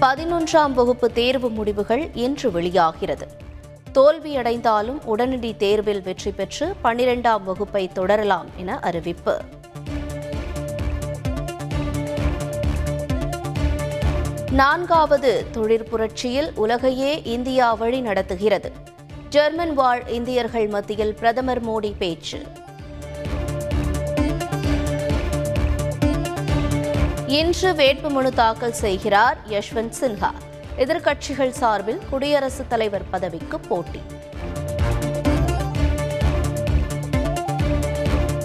பதினொன்றாம் வகுப்பு தேர்வு முடிவுகள் இன்று வெளியாகிறது. தோல்வியடைந்தாலும் உடனடி தேர்வில் வெற்றி பெற்று பன்னிரெண்டாம் வகுப்பை தொடரலாம் என அறிவிப்பு. நான்காவது தொழிற்புரட்சியில் உலகையே இந்தியா வழி நடத்துகிறது ஜெர்மன் வாழ் இந்தியர்கள் மத்தியில் பிரதமர் மோடி பேச்சு. இன்று வேட்புமனு தாக்கல் செய்கிறார் யஷ்வந்த் சின்ஹா. எதிர்க்கட்சிகள் சார்பில் குடியரசுத் தலைவர் பதவிக்கு போட்டி.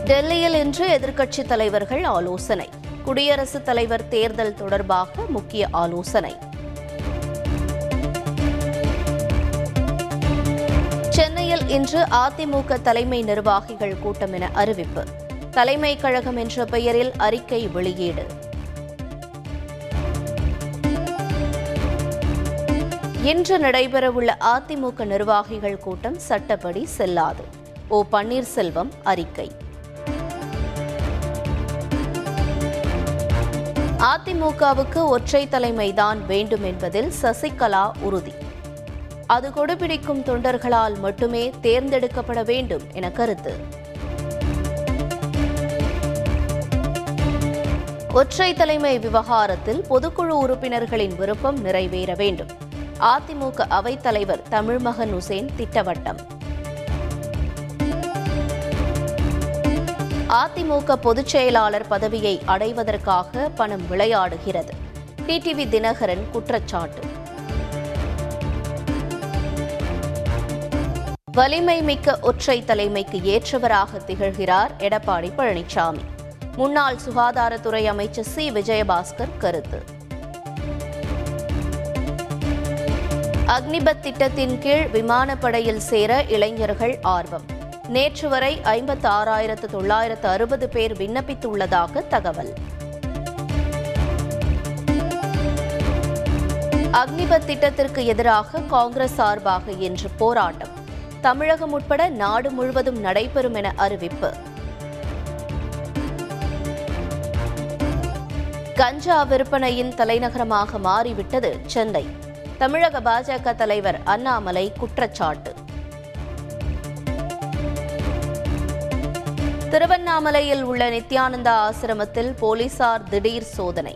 டெல்லியில் இன்று எதிர்க்கட்சித் தலைவர்கள் ஆலோசனை. குடியரசுத் தலைவர் தேர்தல் தொடர்பாக முக்கிய ஆலோசனை. சென்னையில் இன்று அதிமுக தலைமை நிர்வாகிகள் கூட்டம் என அறிவிப்பு. தலைமை கழகம் என்ற பெயரில் அறிக்கை வெளியீடு. இன்று நடைபெறவுள்ள அதிமுக நிர்வாகிகள் கூட்டம் சட்டப்படி செல்லாது. ஓ பன்னீர்செல்வம் அறிக்கை. அதிமுகவுக்கு ஒற்றை தலைமைதான் வேண்டும் என்பதில் சசிகலா உறுதி. அது கொடுபிடிக்கும் தொண்டர்களால் மட்டுமே தேர்ந்தெடுக்கப்பட வேண்டும் என கருத்து. ஒற்றை தலைமை விவகாரத்தில் பொதுக்குழு உறுப்பினர்களின் விருப்பம் நிறைவேற வேண்டும். அதிமுக அவைத்தலைவர் தமிழ்மகன் உசேன் திட்டவட்டம். அதிமுக பொதுச் செயலாளர் பதவியை அடைவதற்காக பணம் விளையாடுகிறது. டிடிவி தினகரன் குற்றச்சாட்டு. வலிமை மிக்க ஒற்றை தலைமைக்கு ஏற்றவராக திகழ்கிறார் எடப்பாடி பழனிசாமி முன்னாள் சுகாதாரத்துறை அமைச்சர் சி. விஜயபாஸ்கர் கருத்து. அக்னிபத் திட்டத்தின் கீழ் விமானப்படையில் சேர இளைஞர்கள் ஆர்வம். நேற்று வரை ஐம்பத்து ஆறாயிரத்து தொள்ளாயிரத்து அறுபது பேர் விண்ணப்பித்துள்ளதாக தகவல். அக்னிபத் திட்டத்திற்கு எதிராக காங்கிரஸ் சார்பாக இன்று போராட்டம். தமிழகம் உட்பட நாடு முழுவதும் நடைபெறும் என அறிவிப்பு. கஞ்சா விற்பனையின் தலைநகரமாக மாறிவிட்டது சென்னை. தமிழக பாஜக தலைவர் அண்ணாமலை குற்றச்சாட்டு. திருவண்ணாமலையில் உள்ள நித்யானந்தா ஆசிரமத்தில் போலீசார் திடீர் சோதனை.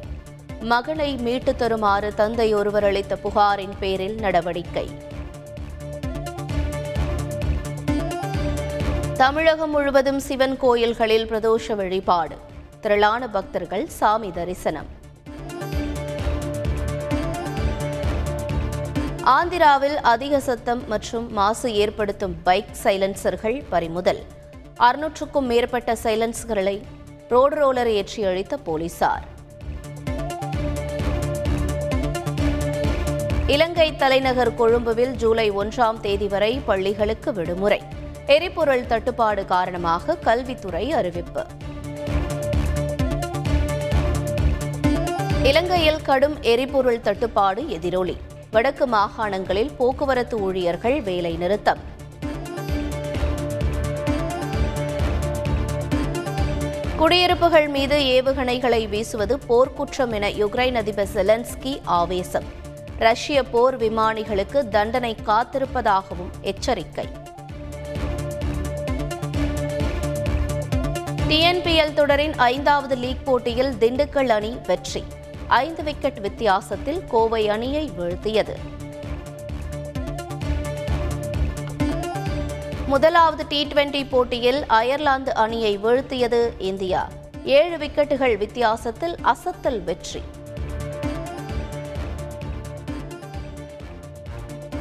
மகளை மீட்டு தருமாறு தந்தை ஒருவர் அளித்த புகாரின் பேரில் நடவடிக்கை. தமிழகம் முழுவதும் சிவன் கோயில்களில் பிரதோஷ வழிபாடு. திரளான பக்தர்கள் சாமி தரிசனம். ஆந்திராவில் அதிக சத்தம் மற்றும் மாசு ஏற்படுத்தும் பைக் சைலன்சர்கள் பறிமுதல். அறுநூற்றுக்கும் மேற்பட்ட சைலன்ஸ்களை ரோடு ரோலர் ஏற்றி அழித்த போலீசார். இலங்கை தலைநகர் கொழும்புவில் ஜூலை ஒன்றாம் தேதி வரை பள்ளிகளுக்கு விடுமுறை. எரிபொருள் தட்டுப்பாடு காரணமாக கல்வித்துறை அறிவிப்பு. இலங்கையில் கடும் எரிபொருள் தட்டுப்பாடு எதிரொலி. வடக்கு மாகாணங்களில் போக்குவரத்து ஊழியர்கள் வேலை நிறுத்தம். குடியிருப்புகள் மீது ஏவுகணைகளை வீசுவது போர்க்குற்றம் என யுக்ரைன் அதிபர் செலன்ஸ்கி ஆவேசம். ரஷ்ய போர் விமானிகளுக்கு தண்டனை காத்திருப்பதாகவும் எச்சரிக்கை. டிஎன்பிஎல் தொடரின் ஐந்தாவது லீக் போட்டியில் திண்டுக்கல் அணி வெற்றி. ஐந்து விக்கெட் வித்தியாசத்தில் கோவை அணியை வீழ்த்தியது. முதலாவது டி டுவெண்டி போட்டியில் அயர்லாந்து அணியை வீழ்த்தியது இந்தியா. ஏழு விக்கெட்டுகள் வித்தியாசத்தில் அசத்தல் வெற்றி.